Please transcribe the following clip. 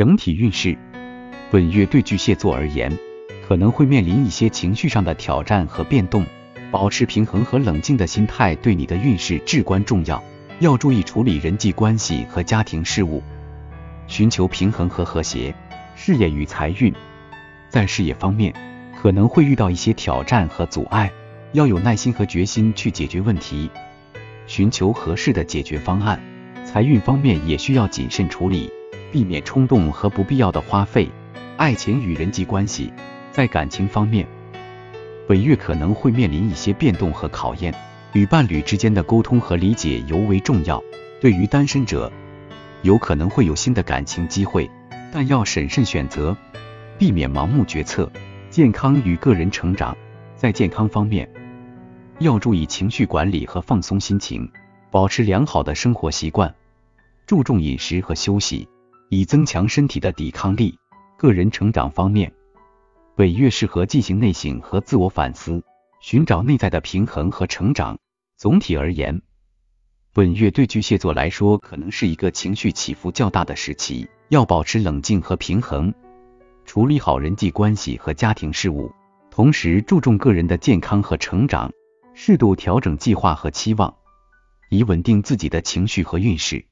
整体运势，本月对巨蟹座而言，可能会面临一些情绪上的挑战和变动，保持平衡和冷静的心态对你的运势至关重要。要注意处理人际关系和家庭事务，寻求平衡和和谐。事业与财运，在事业方面可能会遇到一些挑战和阻碍，要有耐心和决心去解决问题，寻求合适的解决方案。财运方面也需要谨慎处理，避免冲动和不必要的花费。爱情与人际关系，在感情方面，本月可能会面临一些变动和考验，与伴侣之间的沟通和理解尤为重要。对于单身者，有可能会有新的感情机会。但要审慎选择，避免盲目决策。健康与个人成长，在健康方面，要注意情绪管理和放松心情，保持良好的生活习惯，注重饮食和休息，以增强身体的抵抗力。个人成长方面，本月适合进行内省和自我反思，寻找内在的平衡和成长。总体而言，本月对巨蟹座来说，可能是一个情绪起伏较大的时期。要保持冷静和平衡，处理好人际关系和家庭事务，同时注重个人的健康和成长，适度调整计划和期望，以稳定自己的情绪和运势。